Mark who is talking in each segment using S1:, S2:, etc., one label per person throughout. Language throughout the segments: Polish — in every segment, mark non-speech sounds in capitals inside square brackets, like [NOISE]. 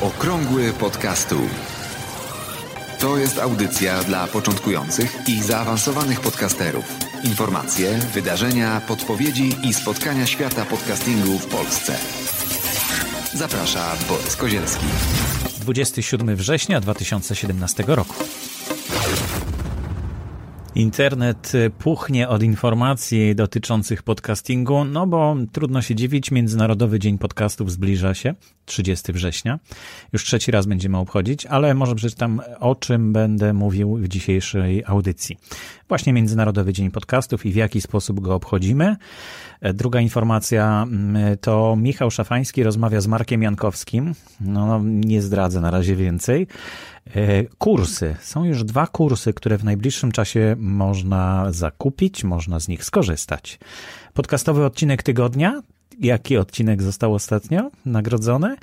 S1: Okrągły podcastu. To jest audycja dla początkujących i zaawansowanych podcasterów. Informacje, wydarzenia, podpowiedzi i spotkania świata podcastingu w Polsce. Zaprasza Borys Kozielski.
S2: 27 września 2017 roku. Internet puchnie od informacji dotyczących podcastingu, no bo trudno się dziwić, Międzynarodowy Dzień Podcastów zbliża się, 30 września. Już trzeci raz będziemy obchodzić, ale może przeczytam o czym będę mówił w dzisiejszej audycji. Właśnie Międzynarodowy Dzień Podcastów i w jaki sposób go obchodzimy. Druga informacja mm, to Michał Szafański rozmawia z Markiem Jankowskim. No, nie zdradzę na razie więcej. E, kursy. Są już dwa kursy, które w najbliższym czasie można zakupić, można z nich skorzystać. Podcastowy odcinek tygodnia. Jaki odcinek został ostatnio nagrodzony?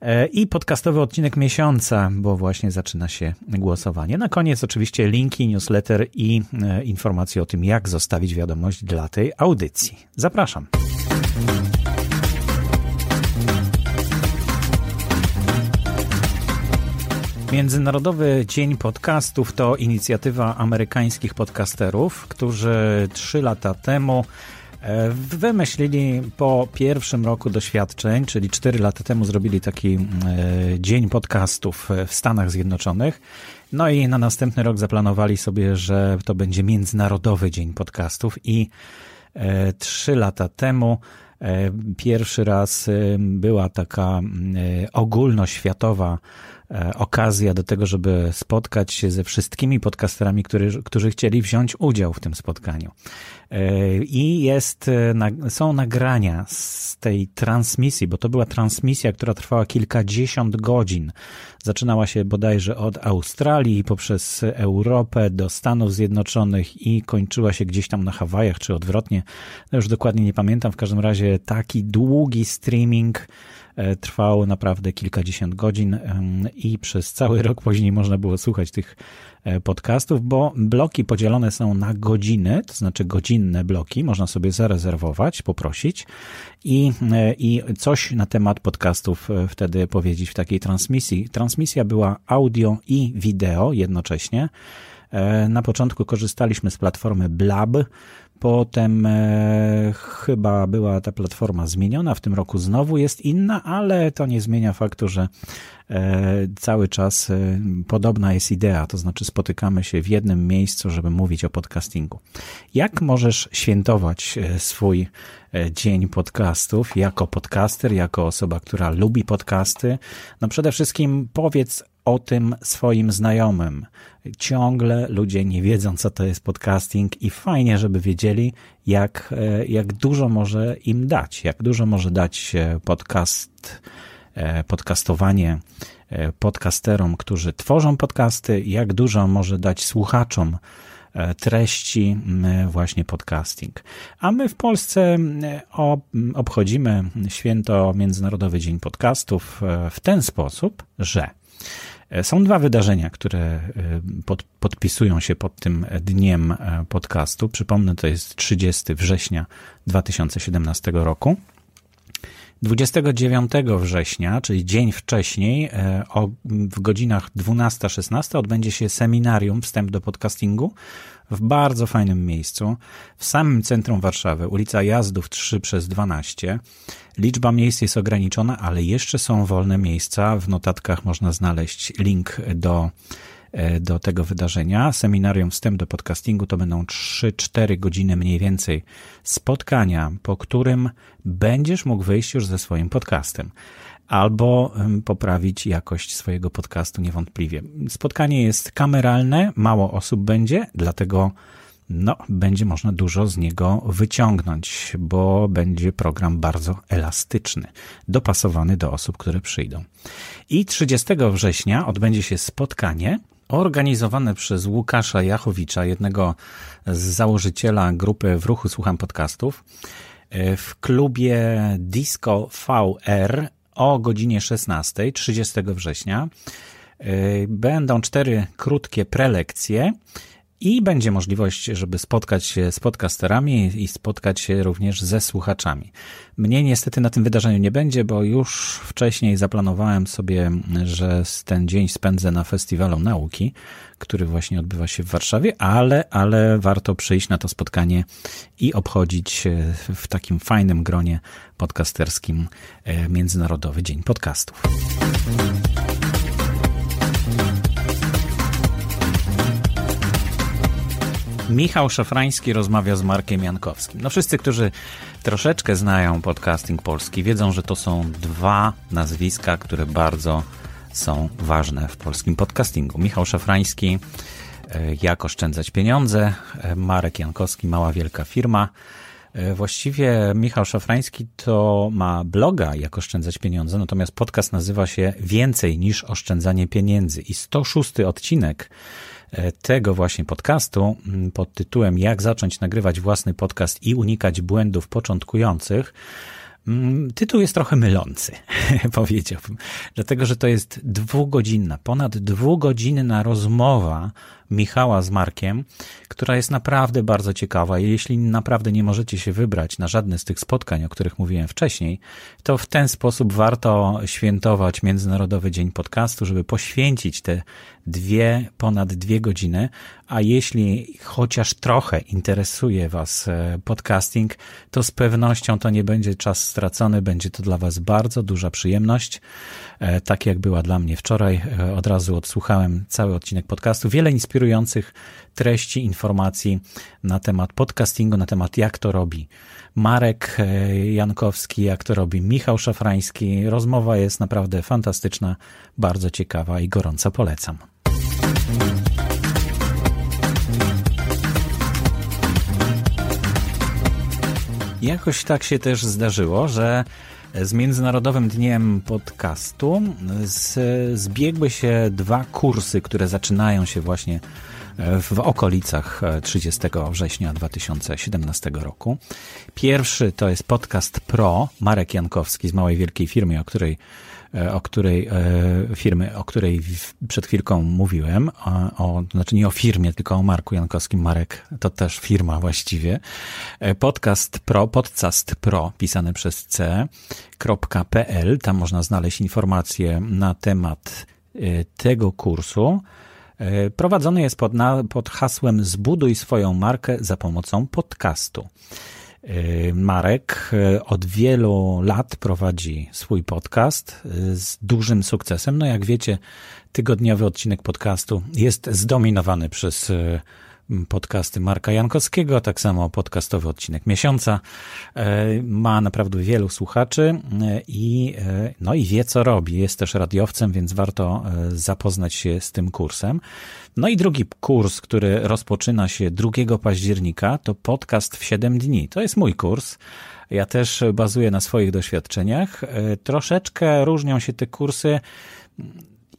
S2: E, I podcastowy odcinek miesiąca, bo właśnie zaczyna się głosowanie. Na koniec oczywiście linki, newsletter i e, informacje o tym, jak zostawić wiadomość dla tej audycji. Zapraszam. Międzynarodowy Dzień Podcastów to inicjatywa amerykańskich podcasterów, którzy trzy lata temu wymyślili po pierwszym roku doświadczeń, czyli cztery lata temu zrobili taki e, Dzień Podcastów w Stanach Zjednoczonych. No i na następny rok zaplanowali sobie, że to będzie Międzynarodowy Dzień Podcastów i e, trzy lata temu pierwszy raz była taka ogólnoświatowa E, okazja do tego, żeby spotkać się ze wszystkimi podcasterami, który, którzy chcieli wziąć udział w tym spotkaniu. E, I jest, e, są nagrania z tej transmisji, bo to była transmisja, która trwała kilkadziesiąt godzin. Zaczynała się bodajże od Australii poprzez Europę do Stanów Zjednoczonych i kończyła się gdzieś tam na Hawajach, czy odwrotnie. No już dokładnie nie pamiętam. W każdym razie taki długi streaming E, trwał naprawdę kilkadziesiąt godzin i przez cały rok później można było słuchać tych e, podcastów, bo bloki podzielone są na godziny, to znaczy godzinne bloki, można sobie zarezerwować, poprosić i, e, i coś na temat podcastów wtedy powiedzieć w takiej transmisji. Transmisja była audio i wideo jednocześnie. Na początku korzystaliśmy z platformy Blab, Potem e, chyba była ta platforma zmieniona, w tym roku znowu jest inna, ale to nie zmienia faktu, że e, cały czas e, podobna jest idea, to znaczy spotykamy się w jednym miejscu, żeby mówić o podcastingu. Jak możesz świętować e, swój e, dzień podcastów jako podcaster, jako osoba, która lubi podcasty? No przede wszystkim powiedz o tym swoim znajomym. Ciągle ludzie nie wiedzą, co to jest podcasting i fajnie, żeby wiedzieli, jak, e, jak dużo może im dać, jak dużo może dać podcast, e, podcastowanie e, podcasterom, którzy tworzą podcasty, jak dużo może dać słuchaczom treści właśnie podcasting. A my w Polsce obchodzimy święto Międzynarodowy Dzień Podcastów w ten sposób, że E, są dwa wydarzenia, które e, pod, podpisują się pod tym dniem e, podcastu. Przypomnę, to jest 30 września 2017 roku. 29 września, czyli dzień wcześniej, o, w godzinach 12-16 odbędzie się seminarium Wstęp do podcastingu w bardzo fajnym miejscu, w samym centrum Warszawy, ulica Jazdów 3 przez 12. Liczba miejsc jest ograniczona, ale jeszcze są wolne miejsca. W notatkach można znaleźć link do e, do tego wydarzenia. Seminarium Wstęp do podcastingu to będą 3-4 godziny mniej więcej spotkania, po którym będziesz mógł wyjść już ze swoim podcastem albo poprawić jakość swojego podcastu niewątpliwie. Spotkanie jest kameralne, mało osób będzie, dlatego no, będzie można dużo z niego wyciągnąć, bo będzie program bardzo elastyczny, dopasowany do osób, które przyjdą. I 30 września odbędzie się spotkanie organizowane przez Łukasza Jachowicza, jednego z założyciela grupy W Ruchu Słucham Podcastów, e, w klubie Disco VR o godzinie 16, 30 września. E, będą cztery krótkie prelekcje i będzie możliwość, żeby spotkać się z podcasterami i spotkać się również ze słuchaczami. Mnie niestety na tym wydarzeniu nie będzie, bo już wcześniej zaplanowałem sobie, że ten dzień spędzę na Festiwalu Nauki, który właśnie odbywa się w Warszawie, ale, ale warto przyjść na to spotkanie i obchodzić w takim fajnym gronie podcasterskim e, Międzynarodowy Dzień Podcastów. Michał Szafrański rozmawia z Markiem Jankowskim. No wszyscy, którzy troszeczkę znają podcasting polski, wiedzą, że to są dwa nazwiska, które bardzo są ważne w polskim podcastingu. Michał Szafrański, e, jak oszczędzać pieniądze, e, Marek Jankowski, mała wielka firma. E, właściwie Michał Szafrański to ma bloga Jak oszczędzać pieniądze, natomiast podcast nazywa się Więcej niż oszczędzanie pieniędzy i 106 odcinek tego właśnie podcastu mm, pod tytułem Jak zacząć nagrywać własny podcast i unikać błędów początkujących. Mm, tytuł jest trochę mylący, [LAUGHS] powiedziałbym, dlatego że to jest dwugodzinna, ponad dwugodzinna rozmowa Michała z Markiem, która jest naprawdę bardzo ciekawa. Jeśli naprawdę nie możecie się wybrać na żadne z tych spotkań, o których mówiłem wcześniej, to w ten sposób warto świętować Międzynarodowy Dzień Podcastu, żeby poświęcić te dwie, ponad dwie godziny. A jeśli chociaż trochę interesuje Was e, podcasting, to z pewnością to nie będzie czas stracony, będzie to dla Was bardzo duża przyjemność. E, tak jak była dla mnie wczoraj, e, od razu odsłuchałem cały odcinek podcastu. Wiele inspirujących treści, informacji na temat podcastingu, na temat jak to robi Marek e, Jankowski, jak to robi Michał Szafrański. Rozmowa jest naprawdę fantastyczna, bardzo ciekawa i gorąco polecam. Jakoś tak się też zdarzyło, że z Międzynarodowym Dniem Podcastu. Z, zbiegły się dwa kursy, które zaczynają się właśnie w okolicach 30 września 2017 roku. Pierwszy to jest podcast Pro, Marek Jankowski z Małej Wielkiej Firmy, o której E, o której e, firmy, o której przed chwilką mówiłem, o, znaczy nie o firmie, tylko o Marku Jankowskim. Marek to też firma właściwie. E, podcast Pro, podcast Pro, pisane przez c.pl. Tam można znaleźć informacje na temat tego kursu. Prowadzony jest pod, na, pod hasłem Zbuduj swoją markę za pomocą podcastu. Y, Marek y, od wielu lat prowadzi swój podcast z dużym sukcesem. No jak wiecie, tygodniowy odcinek podcastu jest zdominowany przez podcasty Marka Jankowskiego, tak samo podcastowy odcinek miesiąca. Ma naprawdę wielu słuchaczy i, no i wie, co robi. Jest też radiowcem, więc warto zapoznać się z tym kursem. No i drugi kurs, który rozpoczyna się 2 października, to podcast w 7 dni. To jest mój kurs. Ja też bazuję na swoich doświadczeniach. E, troszeczkę różnią się te kursy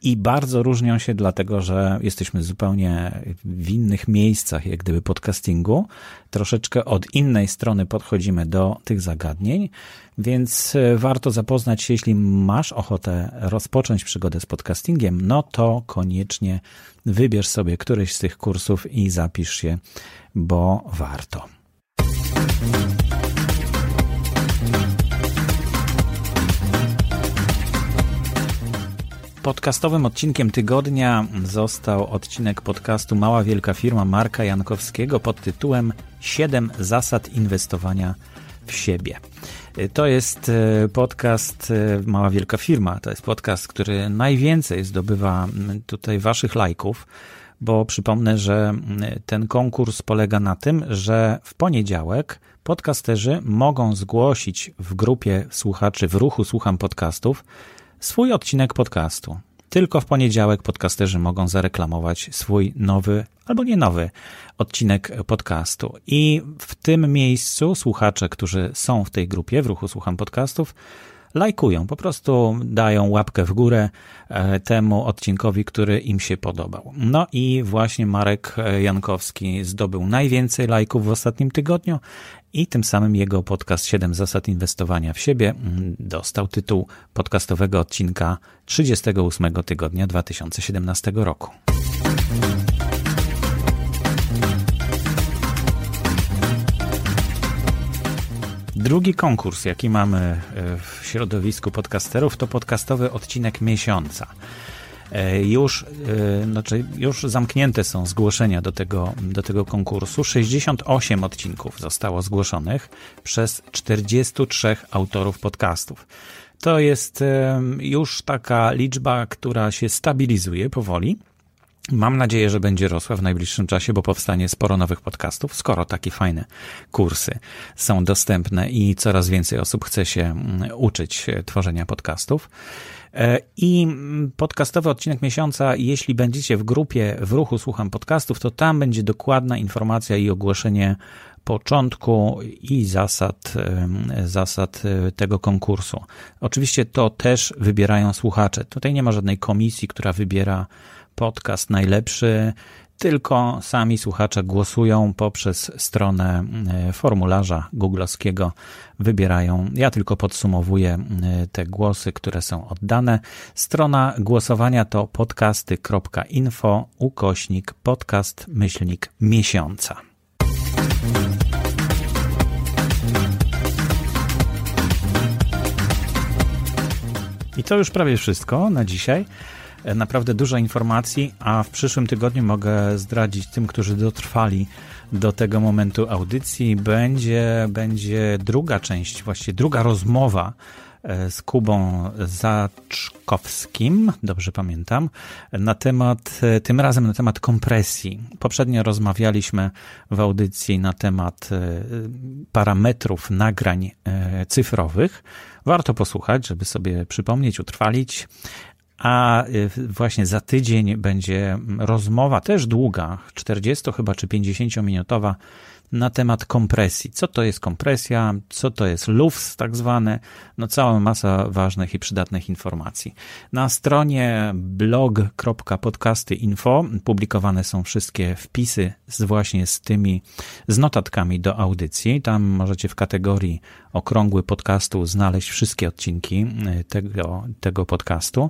S2: i bardzo różnią się dlatego, że jesteśmy zupełnie w innych miejscach, jak gdyby podcastingu. Troszeczkę od innej strony podchodzimy do tych zagadnień, więc e, warto zapoznać się, jeśli masz ochotę rozpocząć przygodę z podcastingiem, no to koniecznie wybierz sobie któryś z tych kursów i zapisz się, bo warto. Podcastowym odcinkiem tygodnia został odcinek podcastu Mała Wielka Firma Marka Jankowskiego pod tytułem 7 zasad inwestowania w siebie. To jest e, podcast e, Mała Wielka Firma. To jest podcast, który najwięcej zdobywa tutaj waszych lajków, bo przypomnę, że ten konkurs polega na tym, że w poniedziałek podcasterzy mogą zgłosić w grupie słuchaczy w ruchu Słucham Podcastów swój odcinek podcastu. Tylko w poniedziałek podcasterzy mogą zareklamować swój nowy albo nie nowy odcinek podcastu. I w tym miejscu słuchacze, którzy są w tej grupie, w ruchu Słucham Podcastów, lajkują, po prostu dają łapkę w górę e, temu odcinkowi, który im się podobał. No i właśnie Marek Jankowski zdobył najwięcej lajków w ostatnim tygodniu i tym samym jego podcast 7 zasad inwestowania w siebie mm, dostał tytuł podcastowego odcinka 38 tygodnia 2017 roku. Drugi konkurs, jaki mamy e, w środowisku podcasterów, to podcastowy odcinek miesiąca. E, już, e, znaczy już zamknięte są zgłoszenia do tego, do tego konkursu. 68 odcinków zostało zgłoszonych przez 43 autorów podcastów. To jest już taka liczba, która się stabilizuje powoli. Mam nadzieję, że będzie rosła w najbliższym czasie, bo powstanie sporo nowych podcastów, skoro takie fajne kursy są dostępne i coraz więcej osób chce się mm, uczyć tworzenia podcastów. E, I podcastowy odcinek miesiąca, jeśli będziecie w grupie w ruchu Słucham Podcastów, to tam będzie dokładna informacja i ogłoszenie początku i zasad, zasad e, tego konkursu. Oczywiście to też wybierają słuchacze. Tutaj nie ma żadnej komisji, która wybiera podcast najlepszy, tylko sami słuchacze głosują poprzez stronę e, formularza googlowskiego, wybierają. Ja tylko podsumowuję e, te głosy, które są oddane. Strona głosowania to podcasty.info ukośnik podcast myślnik miesiąca. I to już prawie wszystko na dzisiaj. E, naprawdę dużo informacji, a w przyszłym tygodniu mogę zdradzić tym, którzy dotrwali do tego momentu audycji, będzie, będzie druga część, właściwie druga rozmowa e, z Kubą Zaczkowskim, dobrze pamiętam, na temat, e, tym razem na temat kompresji. Poprzednio rozmawialiśmy w audycji na temat parametrów nagrań cyfrowych. Warto posłuchać, żeby sobie przypomnieć, utrwalić. A y, właśnie za tydzień będzie rozmowa też długa, 40 chyba czy 50 minutowa na temat kompresji. Co to jest kompresja, co to jest LUFS tak zwane, no cała masa ważnych i przydatnych informacji. Na stronie blog.podcasty.info publikowane są wszystkie wpisy z właśnie z tymi, z notatkami do audycji. Tam możecie w kategorii okrągły podcastu znaleźć wszystkie odcinki y, tego, tego podcastu.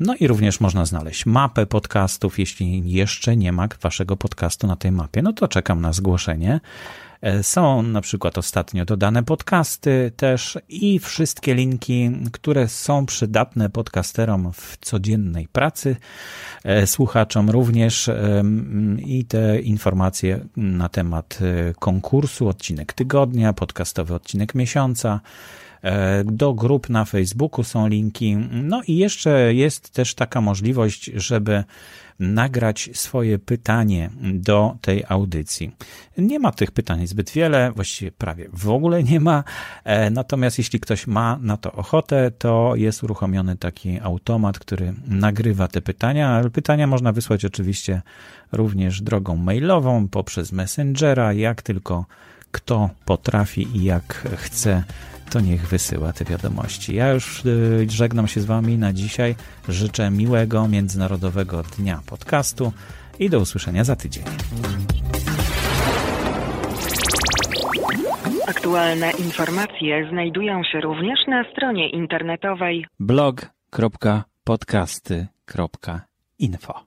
S2: No i również można znaleźć mapę podcastów. Jeśli jeszcze nie ma waszego podcastu na tej mapie, no to czekam na zgłoszenie. E, są na przykład ostatnio dodane podcasty też i wszystkie linki, które są przydatne podcasterom w codziennej pracy, e, słuchaczom również i te informacje na temat e, konkursu, odcinek tygodnia, podcastowy odcinek miesiąca, E, do grup na Facebooku są linki. No i jeszcze jest też taka możliwość, żeby nagrać swoje pytanie do tej audycji. Nie ma tych pytań zbyt wiele, właściwie prawie w ogóle nie ma. E, natomiast jeśli ktoś ma na to ochotę, to jest uruchomiony taki automat, który nagrywa te pytania. Pytania można wysłać oczywiście również drogą mailową poprzez Messengera, jak tylko kto potrafi i jak chce to niech wysyła te wiadomości. Ja już y, żegnam się z Wami na dzisiaj. Życzę miłego Międzynarodowego Dnia Podcastu i do usłyszenia za tydzień.
S3: Aktualne informacje znajdują się również na stronie internetowej
S2: blog.podcasty.info.